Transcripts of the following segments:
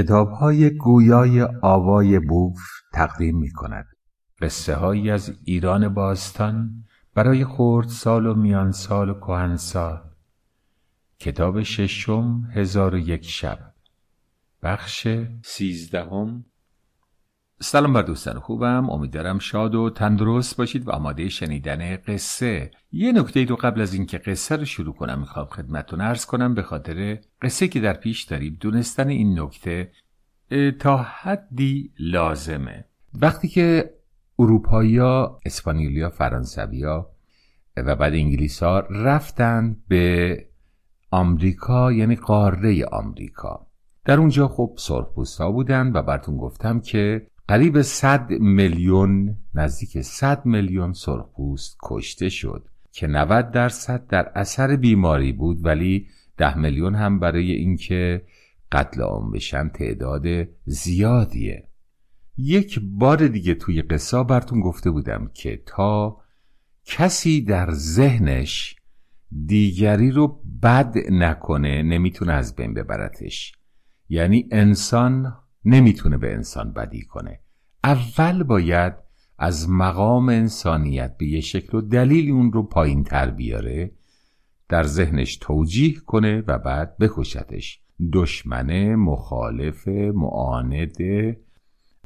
کتاب های گویای آوای بوف تقدیم می کند قصه هایی از ایران باستان برای خورد سال و میان سال و کهن سال کتاب ششم هزار و یک شب. بخش سیزدهم سلام بر دوستان خوبم. امیدوارم شاد و تندرست باشید و آماده شنیدن قصه. یه نکته رو قبل از اینکه قصه رو شروع کنم می‌خوام خدمتتون ارز کنم به خاطر قصه که در پیش داریم دونستن این نکته تا حدی لازمه. وقتی که اروپایا اسپانیولیا فرانسویا و بعد انگلیس ها رفتن به آمریکا یعنی قاره آمریکا. در اونجا خب سرخپوستا بودن و براتون گفتم که قریب 100 میلیون نزدیک 100 میلیون سرخپوست کشته شد که 90 درصد در اثر بیماری بود ولی 10 میلیون هم برای اینکه قتل عام بشن تعداد زیادیه. یک بار دیگه توی قصه براتون گفته بودم که تا کسی در ذهنش دیگری رو بد نکنه نمی‌تونه از بین ببرتش. یعنی انسان نمی‌تونه به انسان بدی کنه. اول باید از مقام انسانیت به یه شکل و دلیل اون رو پایین تر بیاره در ذهنش توجیه کنه و بعد بکشتش. دشمن مخالف معاند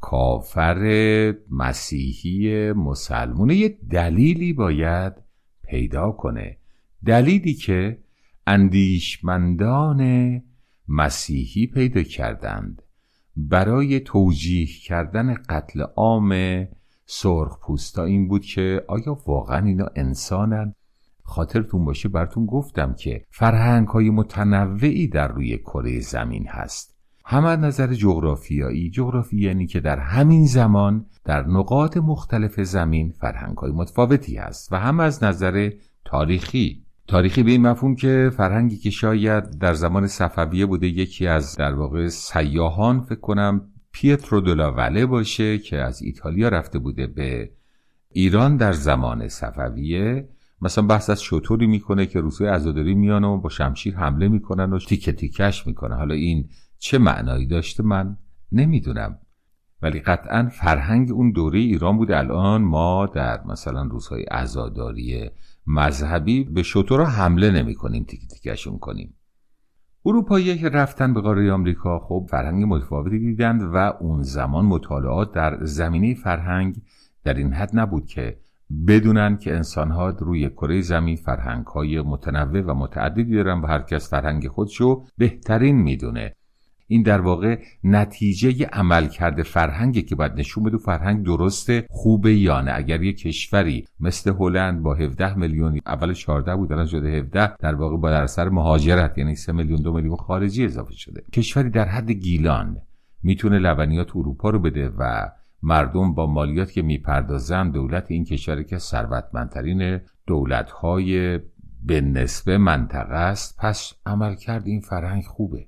کافر مسیحی مسلمونه یه دلیلی باید پیدا کنه. دلیلی که اندیشمندان مسیحی پیدا کردند. برای توجیه کردن قتل عام سرخ پوستا این بود که آیا واقعا اینا انسانن؟ خاطرتون باشه براتون گفتم که فرهنگ های متنوعی در روی کره زمین هست. هم از نظر جغرافیایی جغرافی یعنی که در همین زمان در نقاط مختلف زمین فرهنگ های متفاوتی هست و هم از نظر تاریخی. تاریخی به این مفهوم که فرهنگی که شاید در زمان صفویه بوده یکی از در واقع سیاهان فکر کنم پیترو دولاوله باشه که از ایتالیا رفته بوده به ایران در زمان صفویه. مثلا بحث از شطوری می‌کنه که روسای عزاداری میان و با شمشیر حمله می‌کنن و تیکه تیکش می‌کنه حالا این چه معنایی داشته من نمی‌دونم. ولی قطعا فرهنگ اون دوره ایران بوده. الان ما در مثلا روزهای عزاداری مذهبی به شطور حمله نمی کنیم تیک تیکشون کنیم. اروپایی که رفتن به قاره آمریکا خب فرهنگ متفاوتی دیدند و اون زمان مطالعات در زمینه فرهنگ در این حد نبود که بدونن که انسانها روی کره زمین فرهنگ های متنوع و متعددی دارن و هر کس فرهنگ خودشو بهترین می‌دونه. این در واقع نتیجه عمل کرده فرهنگی که باید نشون بده. فرهنگ درسته خوبه یا نه؟ اگر یه کشوری مثل هلند با 17 میلیون اول 14 بود الان شده 17 در واقع با در اثر مهاجرت یعنی 3 میلیون 2 میلیون خارجی اضافه شده. کشوری در حد گیلان می‌تونه لبنیات اروپا رو بده و مردم با مالیات که می‌پردازن دولت این کشور که ثروتمندترین دولت‌های به نسبه منطقه است. پس عمل کرد این فرهنگ خوبه.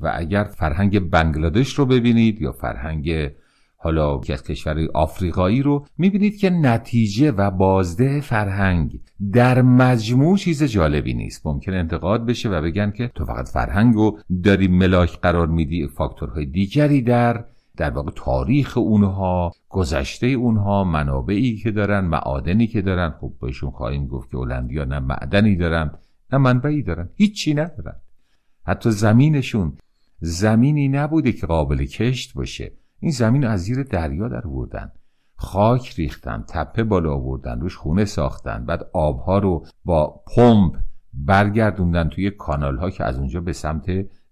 و اگر فرهنگ بنگلادش رو ببینید یا فرهنگ حالا که از کشور آفریقایی رو می‌بینید که نتیجه و بازده فرهنگ در مجموع چیز جالبی نیست. ممکن انتقاد بشه و بگن که تو فقط فرهنگ رو داری ملاک قرار میدی فاکتورهای دیگری در در واقع تاریخ اونها گذشته اونها منابعی که دارن معادنی که دارن. خب بهشون خواهیم گفت که هلندیا نه معدنی دارن نه منبعی دارن. هیچی ندارن. حتی زمینشون زمینی نبوده که قابل کشت باشه. این زمین از زیر دریا در وردن خاک ریختن تپه بالا آوردن روش خونه ساختن بعد آبها رو با پمپ برگردوندن توی کانال ها که از اونجا به سمت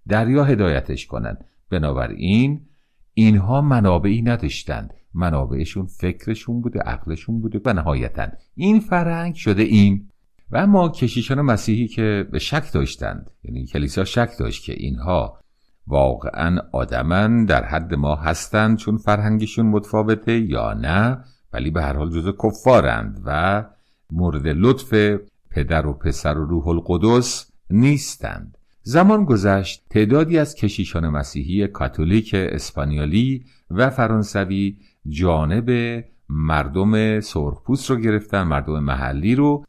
دریا هدایتش کنن. بنابراین اینها منابعی نداشتند. منابعشون فکرشون بوده عقلشون بوده و نهایتا این فرهنگ شده این. و اما کشیشان مسیحی که به شک داشتند یعنی کلیسا شک داشت که اینها واقعا آدمن در حد ما هستند چون فرهنگشون متفاوته یا نه ولی به هر حال جزو کفارند و مورد لطف پدر و پسر و روح القدس نیستند. زمان گذشت تعدادی از کشیشان مسیحی کاتولیک اسپانیالی و فرانسوی جانب مردم سرخپوست رو گرفتن مردم محلی رو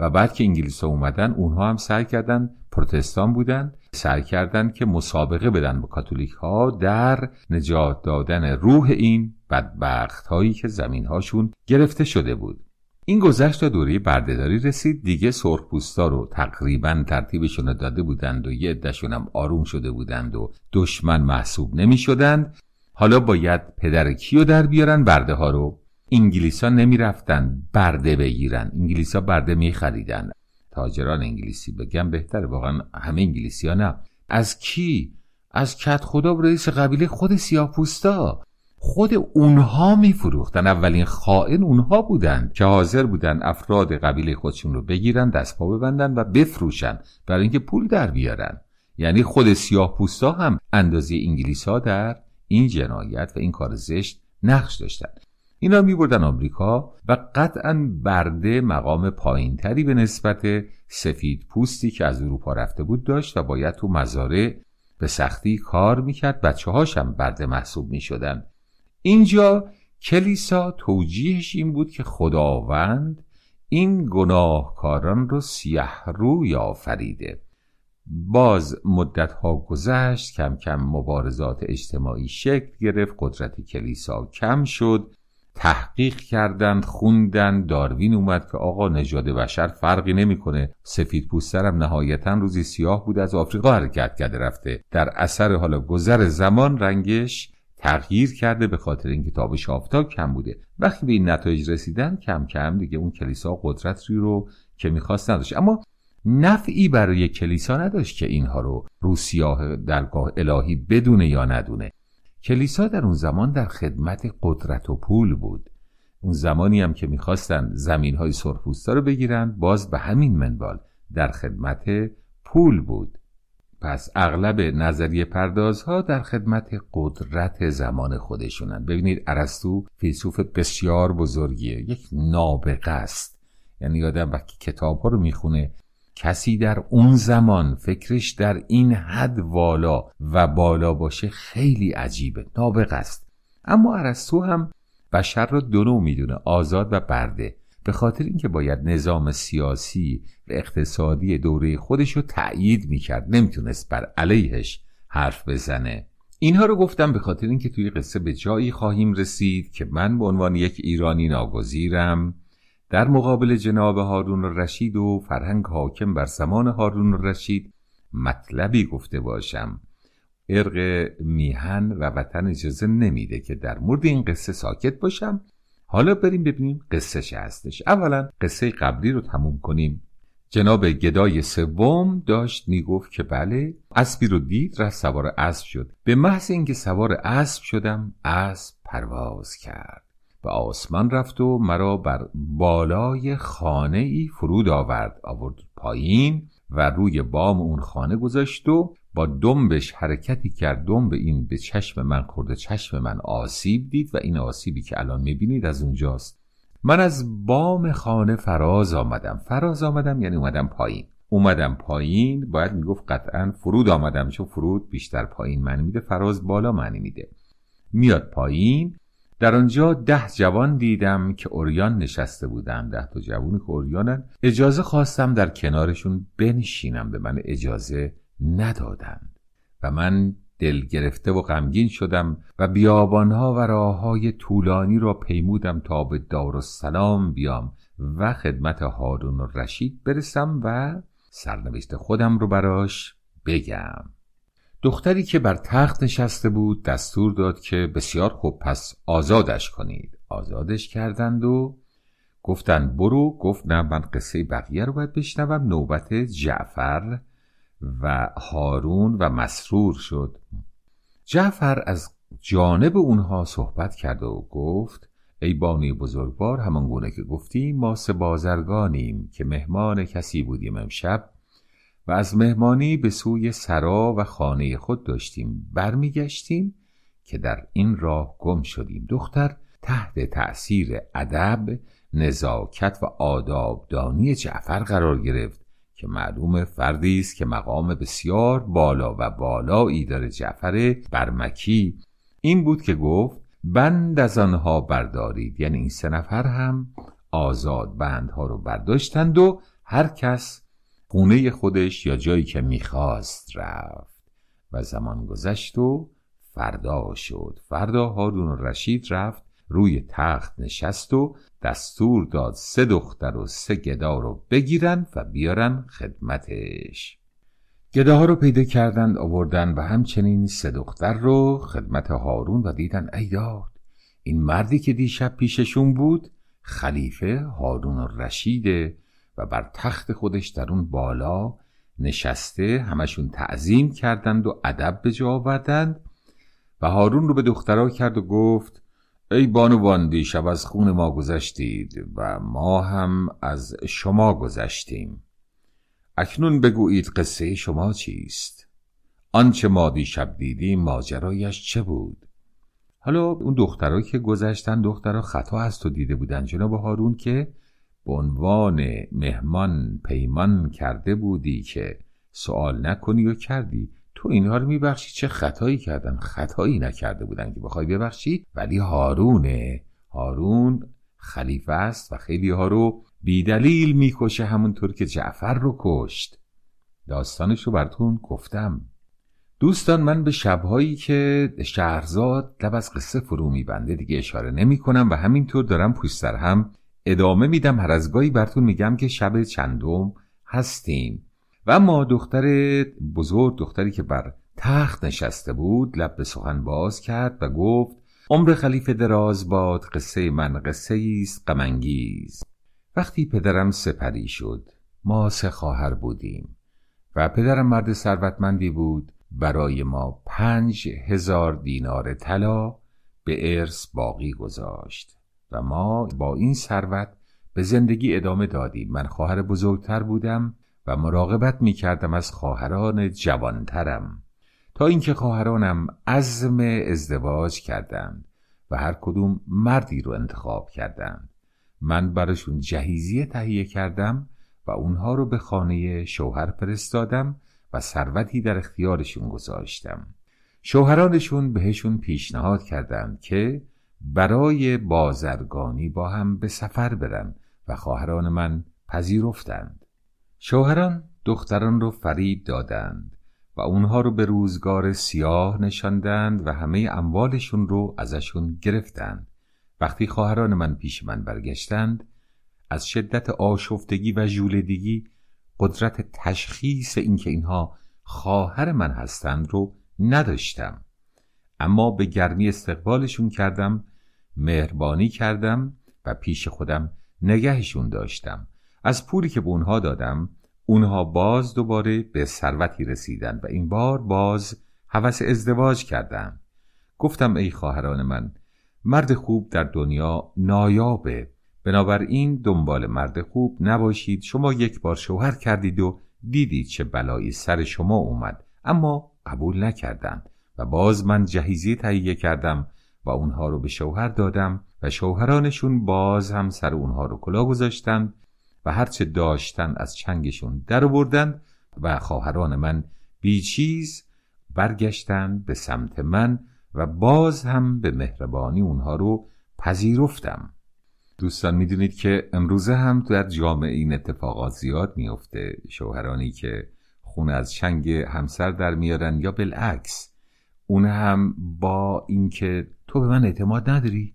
و بعد که انگلیس اومدن اونها هم سعی کردن پروتستان بودن. سعی کردند که مسابقه بدن با کاتولیک ها در نجات دادن روح این بدبخت هایی که زمین هاشون گرفته شده بود. این گذشت تا دوره بردهداری رسید. دیگه سرخپوستا رو تقریبا ترتیبشون رو داده بودند و یه عدهشون هم آروم شده بودند و دشمن محسوب نمی شدند حالا باید پدر کیو در بیارن؟ برده ها رو. انگلیسا نمی رفتن برده بگیرن. انگلیسا برده می خریدن تاجران انگلیسی بگم بهتره واقعا همه انگلیسی ها نه. از کی؟ از کت خدا رئیس قبیله خود سیاپوستا. خود اونها میفروختن. اولین خائن اونها بودن که حاضر بودن افراد قبیله خودشون رو بگیرن دست پا ببندن و بفروشن برای اینکه پول در بیارن. یعنی خود سیاه پوستا هم اندازه انگلیس ها در این جنایت و این کار زشت نقش داشتن. اینا می بردن آمریکا و قطعا برده مقام پایینتری به نسبت سفید پوستی که از اروپا رفته بود داشت و باید تو مزارع به سختی کار می‌کرد. بچه هاشم برده محسوب می شدن. اینجا کلیسا توجیهش این بود که خداوند این گناهکاران رو سیه روی آفریده باز مدت ها گذشت کم کم مبارزات اجتماعی شکل گرفت قدرت کلیسا کم شد. تحقیق کردند خوندن داروین اومد که آقا نژاد بشر فرقی نمی‌کنه. سفید پوسترم نهایتا روزی سیاه بود از آفریقا حرکت کرده رفته. در اثر حالا گذر زمان رنگش تغییر کرده به خاطر اینکه تابش آفتاب کم بوده. وقتی به این نتایج رسیدن کم کم دیگه اون کلیسا قدرتی رو که می‌خواست نداشت. اما نفعی برای کلیسا نداشت که اینها رو رو سیاه درگاه الهی بدونه یا ندونه. کلیسا در اون زمان در خدمت قدرت و پول بود. اون زمانی هم که می‌خواستن زمین های سرخپوستا رو بگیرن باز به همین منوال در خدمت پول بود. پس اغلب نظریه پردازها در خدمت قدرت زمان خودشونن. ببینید ارسطو فیلسوف بسیار بزرگیه یک نابغه است. یعنی آدم وقتی کتاب ها رو می‌خونه کسی در اون زمان فکرش در این حد والا و بالا باشه خیلی عجیبه نابغه است. اما ارسطو هم بشر را دو نوع می‌دونه آزاد و برده. به خاطر اینکه باید نظام سیاسی و اقتصادی دوره خودش رو تأیید می‌کرد نمی‌تونست بر علیهش حرف بزنه. اینها رو گفتم به خاطر اینکه توی قصه به جایی خواهیم رسید که من به عنوان یک ایرانی ناگزیرم. در مقابل جناب هارون رشید و فرهنگ حاکم بر زمان هارون رشید مطلبی گفته باشم. ارق میهن و وطن اجازه نمیده که در مورد این قصه ساکت باشم. حالا بریم ببینیم قصه چه هستش. اولا قصه قبلی رو تموم کنیم. جناب گدای سوم داشت می‌گفت که بله اسبی رو دید رفت سوار اسب شد. به محض اینکه سوار اسب شدم اسب پرواز کرد. به آسمان رفت و مرا بر بالای خانه ای فرود آورد. آورد پایین و روی بام اون خانه گذاشت و با دنبش حرکتی کرد. دنب این به چشم من خورده چشم من آسیب دید و این آسیبی که الان می‌بینید از اونجاست. من از بام خانه فراز آمدم. فراز آمدم یعنی اومدم پایین. اومدم پایین باید می‌گفت قطعا فرود آمدم چون فرود بیشتر پایین معنی میده فراز بالا معنی میده. میاد پایین در آنجا ده جوان دیدم که اوریان نشسته بودن ده تا جوانی که اوریانن اجازه خواستم در کنارشون بنشینم. به من اجازه ندادند. و من دل گرفته و غمگین شدم و بیابانها و راههای طولانی را پیمودم تا به دارالسلام بیام و خدمت هارون و رشید برسم و سرنوشت خودم رو براش بگم. دختری که بر تخت نشسته بود دستور داد که بسیار خوب پس آزادش کنید. آزادش کردند و گفتن برو. گفت نه من قصه بقیه رو باید بشنوم. نوبت جعفر و هارون و مسرور شد. جعفر از جانب اونها صحبت کرد و گفت ای بانی بزرگوار همان گونه که گفتیم ما سه بازرگانیم که مهمان کسی بودیم امشب. و از مهمانی به سوی سرا و خانه خود داشتیم. برمیگشتیم که در این راه گم شدیم. دختر تحت تأثیر ادب نزاکت و آدابدانی جعفر قرار گرفت که معلوم فردی است که مقام بسیار بالا و بالایی داره جعفر برمکی. این بود که گفت بند از آنها بردارید. یعنی این سه نفر هم آزاد بندها رو برداشتند و هر کس خونه خودش یا جایی که می‌خواست رفت. و زمان گذشت و فردا شد. فردا هارون رشید رفت روی تخت نشست و دستور داد سه دختر و سه گدا رو بگیرن و بیارن خدمتش. گداها رو پیدا کردند آوردن و همچنین سه دختر رو خدمت هارون و دیدن. ای داد این مردی که دیشب پیششون بود خلیفه هارون رشیده بر تخت خودش در اون بالا نشسته همشون تعظیم کردند و ادب به جا آوردند و هارون رو به دخترها کرد و گفت ای بانوان دیشب از خون ما گذشتید و ما هم از شما گذشتیم. اکنون بگویید قصه شما چیست؟ آنچه ما دیشب دیدیم ماجرایش چه بود؟ حالا اون دخترها که گذشتن دخترها خطا از تو دیده بودن جناب هارون که به عنوان مهمان پیمان کرده بودی که سوال نکنی و کردی تو اینها رو میبخشی. چه خطایی کردن؟ خطایی نکرده بودن که بخوای ببخشی. ولی هارونه هارون خلیفه است و خیلی ها رو بیدلیل می‌کشه همونطور که جعفر رو کشت. داستانش رو براتون گفتم. دوستان من به شبهایی که شهرزاد لب از قصه فرو میبنده دیگه اشاره نمی کنم و همینطور دارم پوست هم ادامه میدم. هر از گاهی براتون میگم که شب چندم هستیم. و اما دختر بزرگ دختری که بر تخت نشسته بود لب به سخن باز کرد و گفت عمر خلیفه دراز باد قصه من قصه است غمانگیز وقتی پدرم سپری شد ما سه خواهر بودیم و پدرم مرد ثروتمندی بود. برای ما پنج هزار دینار طلا به ارث باقی گذاشت. و ما با این ثروت به زندگی ادامه دادیم. من خواهر بزرگتر بودم و مراقبت می کردم از خواهران جوانترم. تا اینکه خواهرانم عزم ازدواج کردند و هر کدوم مردی رو انتخاب کردند. من براشون جهیزیه تهیه کردم و اونها رو به خانه شوهر فرستادم و ثروتی در اختیارشون گذاشتم. شوهرانشون بهشون پیشنهاد کردند که برای بازرگانی با هم به سفر برن و خواهران من پذیرفتند. شوهران دختران رو فرید دادند و اونها رو به روزگار سیاه نشاندند و همه اموالشون رو ازشون گرفتند. وقتی خواهران من پیش من برگشتند از شدت آشفتگی و ژولهدگی قدرت تشخیص اینکه اینها خواهر من هستند رو نداشتم. اما به گرمی استقبالشون کردم مهربانی کردم و پیش خودم نگهشون داشتم. از پولی که به اونها دادم اونها باز دوباره به ثروتی رسیدن و این بار باز هوس ازدواج کردند گفتم ای خواهران من مرد خوب در دنیا نایابه. بنابراین دنبال مرد خوب نباشید. شما یک بار شوهر کردید و دیدید چه بلایی سر شما اومد. اما قبول نکردند و باز من جهیزی تهیه کردم. و اونها رو به شوهر دادم و شوهرانشون باز هم سر اونها رو کلا گذاشتند و هرچه داشتن از چنگشون در و خواهران من بیچیز برگشتند به سمت من و باز هم به مهربانی اونها رو پذیرفتم. دوستان می‌دونید که امروزه هم در جامعه این اتفاقات زیاد میفته شوهرانی که خونه از چنگ همسر در میارن یا بالعکس اون هم با اینکه تو به من اعتماد نداری؟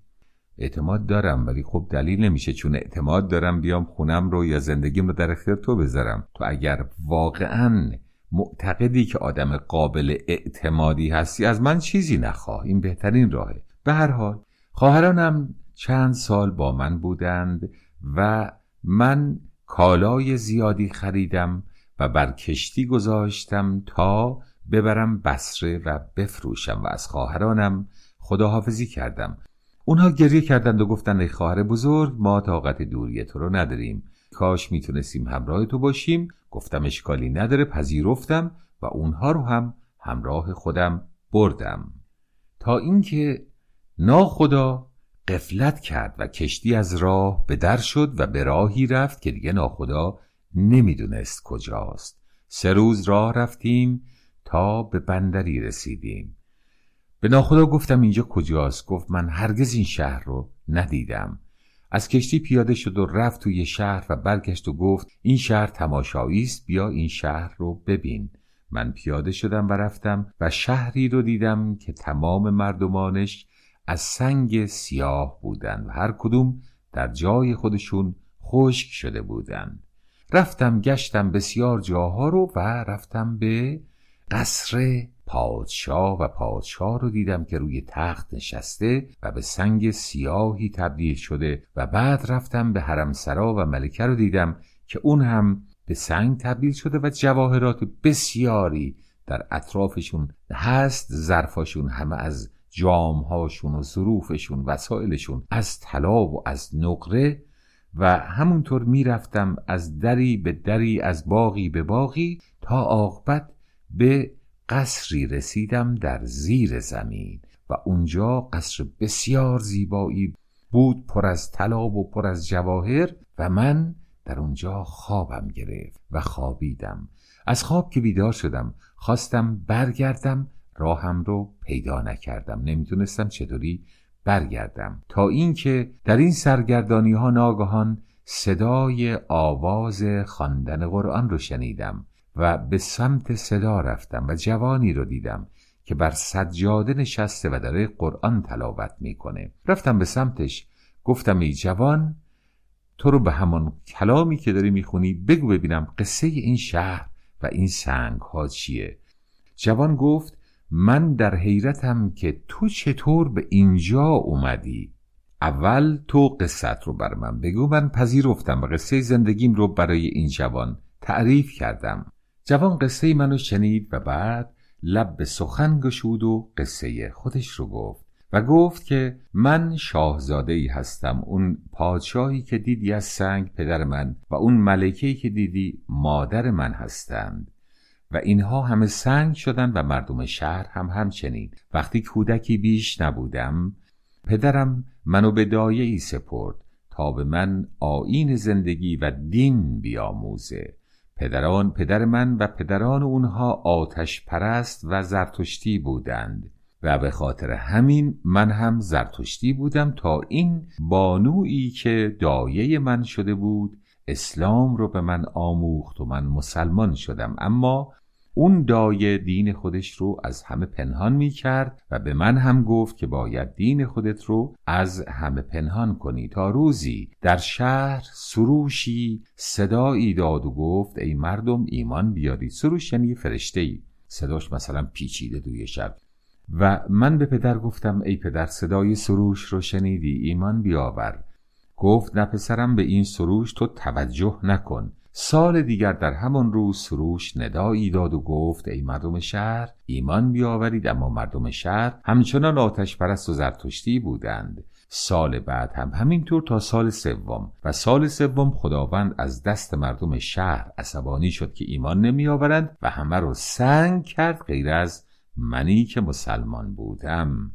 اعتماد دارم ولی خب دلیل نمیشه. چون اعتماد دارم بیام خونم رو یا زندگیم رو در اختیار تو بذارم. تو اگر واقعا معتقدی که آدم قابل اعتمادی هستی از من چیزی نخواه. این بهترین راهه. به هر حال خواهرانم چند سال با من بودند و من کالای زیادی خریدم و بر کشتی گذاشتم تا ببرم بسره و بفروشم. و از خواهرانم خداحافظی کردم. اونها گریه کردند و گفتند ای خواهر بزرگ ما طاقت دوری تو رو نداریم. کاش می‌تونستیم همراه تو باشیم. گفتم اشکالی نداره پذیرفتم و اونها رو هم همراه خودم بردم. تا اینکه ناخدا قفلت کرد و کشتی از راه به در شد و به راهی رفت که دیگه ناخدا نمی‌دونست کجاست. سه روز راه رفتیم تا به بندری رسیدیم. به ناخدا گفتم اینجا کجاست؟ گفت من هرگز این شهر رو ندیدم. از کشتی پیاده شد و رفت توی شهر و برگشت و گفت این شهر تماشایی است بیا این شهر رو ببین. من پیاده شدم و رفتم و شهری رو دیدم که تمام مردمانش از سنگ سیاه بودند و هر کدوم در جای خودشون خشک شده بودند. رفتم گشتم بسیار جاها رو و رفتم به قصر پادشاه و پادشاه رو دیدم که روی تخت نشسته و به سنگ سیاهی تبدیل شده و بعد رفتم به حرمسرا و ملکه رو دیدم که اون هم به سنگ تبدیل شده و جواهرات بسیاری در اطرافشون هست ظرفاشون همه از جامهاشون و ظروفشون وسایلشون از طلا و از نقره و همونطور می‌رفتم از دری به دری از باقی به باقی تا عاقبت به قصری رسیدم در زیر زمین و اونجا قصر بسیار زیبایی بود پر از طلا و پر از جواهر و من در اونجا خوابم گرفت و خوابیدم. از خواب که بیدار شدم خواستم برگردم راهم رو پیدا نکردم. نمی‌تونستم چطوری برگردم. تا اینکه در این سرگردانی ها ناگهان صدای آواز خواندن قرآن رو شنیدم. و به سمت صدا رفتم و جوانی رو دیدم که بر سجاده نشسته و داره قرآن تلاوت می‌کنه. رفتم به سمتش گفتم ای جوان تو رو به همان کلامی که داری می‌خونی بگو ببینم قصه این شهر و این سنگ ها چیه. جوان گفت من در حیرتم که تو چطور به اینجا اومدی. اول تو قصت رو بر من بگو من پذیرفتم و قصه زندگیم رو برای این جوان تعریف کردم. جوان قصه منو شنید و بعد لب به سخن گشود و قصه خودش رو گفت و گفت که من شاهزاده ای هستم اون پادشاهی که دیدی از سنگ پدر من و اون ملکهی که دیدی مادر من هستند. و اینها همه سنگ شدن و مردم شهر هم همچنین. وقتی کودکی بیش نبودم پدرم منو به دایه ای سپرد تا به من آین زندگی و دین بیاموزه. پدران پدر من و پدران اونها آتش پرست و زرتشتی بودند و به خاطر همین من هم زرتشتی بودم تا این بانویی که دایه من شده بود اسلام رو به من آموخت و من مسلمان شدم. اما اون دایه دین خودش رو از همه پنهان می کرد و به من هم گفت که باید دین خودت رو از همه پنهان کنی. تا روزی در شهر سروشی صدایی داد و گفت ای مردم ایمان بیارید. سروش یعنی فرشته ای صداش مثلا پیچیده دوی شب. و من به پدر گفتم ای پدر صدای سروش رو شنیدی؟ ایمان بیاور. گفت نه پسرم به این سروش تو توجه نکن. سال دیگر در همان روز سروش ندایی داد و گفت ای مردم شهر ایمان بیاورید اما مردم شهر همچنان آتش پرست و زرتشتی بودند. سال بعد هم همینطور تا سال سوم و سال سوم خداوند از دست مردم شهر عصبانی شد که ایمان نمی آورند و همه رو سنگ کرد غیر از منی که مسلمان بودم.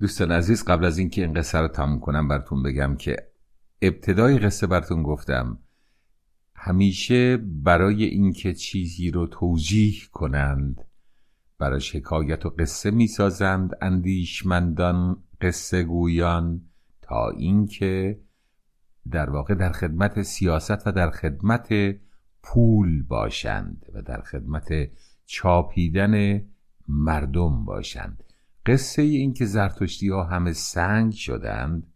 دوستان عزیز قبل از اینکه این قصه رو تموم کنم براتون بگم که ابتدای قصه براتون گفتم. همیشه برای اینکه چیزی رو توجیه کنند برای حکایت و قصه می‌سازند اندیشمندان قصه گویان تا اینکه در واقع در خدمت سیاست و در خدمت پول باشند و در خدمت چاپیدن مردم باشند. قصه این که زرتشتی ها همه سنگ شدند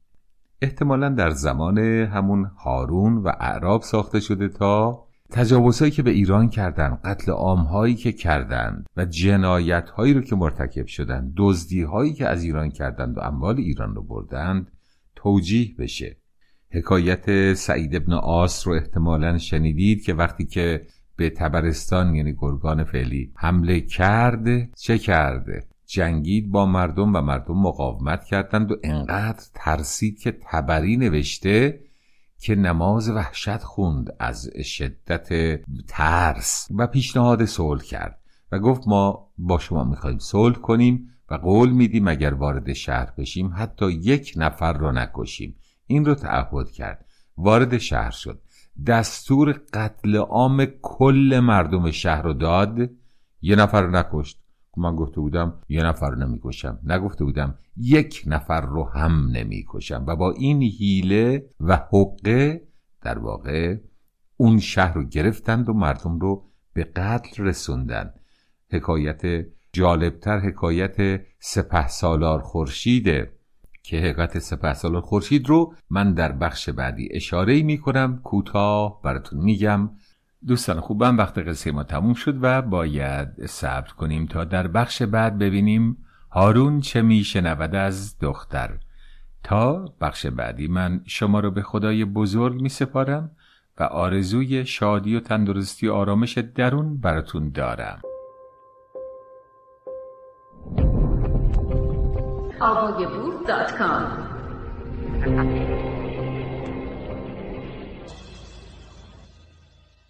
احتمالا در زمان همون هارون و اعراب ساخته شده تا تجاوزهایی که به ایران کردند قتل عامهایی که کردند و جنایت هایی رو که مرتکب شدند دزدی هایی که از ایران کردند و اموال ایران رو بردند توجیه بشه. حکایت سعید ابن آس رو احتمالا شنیدید که وقتی که به تبرستان یعنی گرگان فعلی حمله کرده چه کرده جنگید با مردم و مردم مقاومت کردند و انقدر ترسید که تبری نوشته که نماز وحشت خوند از شدت ترس و پیشنهاد صلح کرد و گفت ما با شما می‌خوایم صلح کنیم و قول میدیم اگر وارد شهر بشیم حتی یک نفر رو نکشیم. این رو تعهد کرد. وارد شهر شد. دستور قتل عام کل مردم شهر رو داد. یه نفر رو نکشت. من گفته بودم یه نفر نمی‌کشم. نگفته بودم یک نفر رو هم نمی‌کشم. و با این حیله و حقه در واقع اون شهر رو گرفتند و مردم رو به قتل رسوندن. حکایت جالبتر حکایت سپه سالار خورشیده که حقیقت سپه سالار خورشید رو من در بخش بعدی اشاره می کنم کوتاه براتون میگم. دوستان خوبم وقت قصه ما تموم شد و باید صبر کنیم تا در بخش بعد ببینیم هارون چه میشنود از دختر. تا بخش بعدی من شما رو به خدای بزرگ می سپارم و آرزوی شادی و تندرستی و آرامش درون براتون دارم. آوای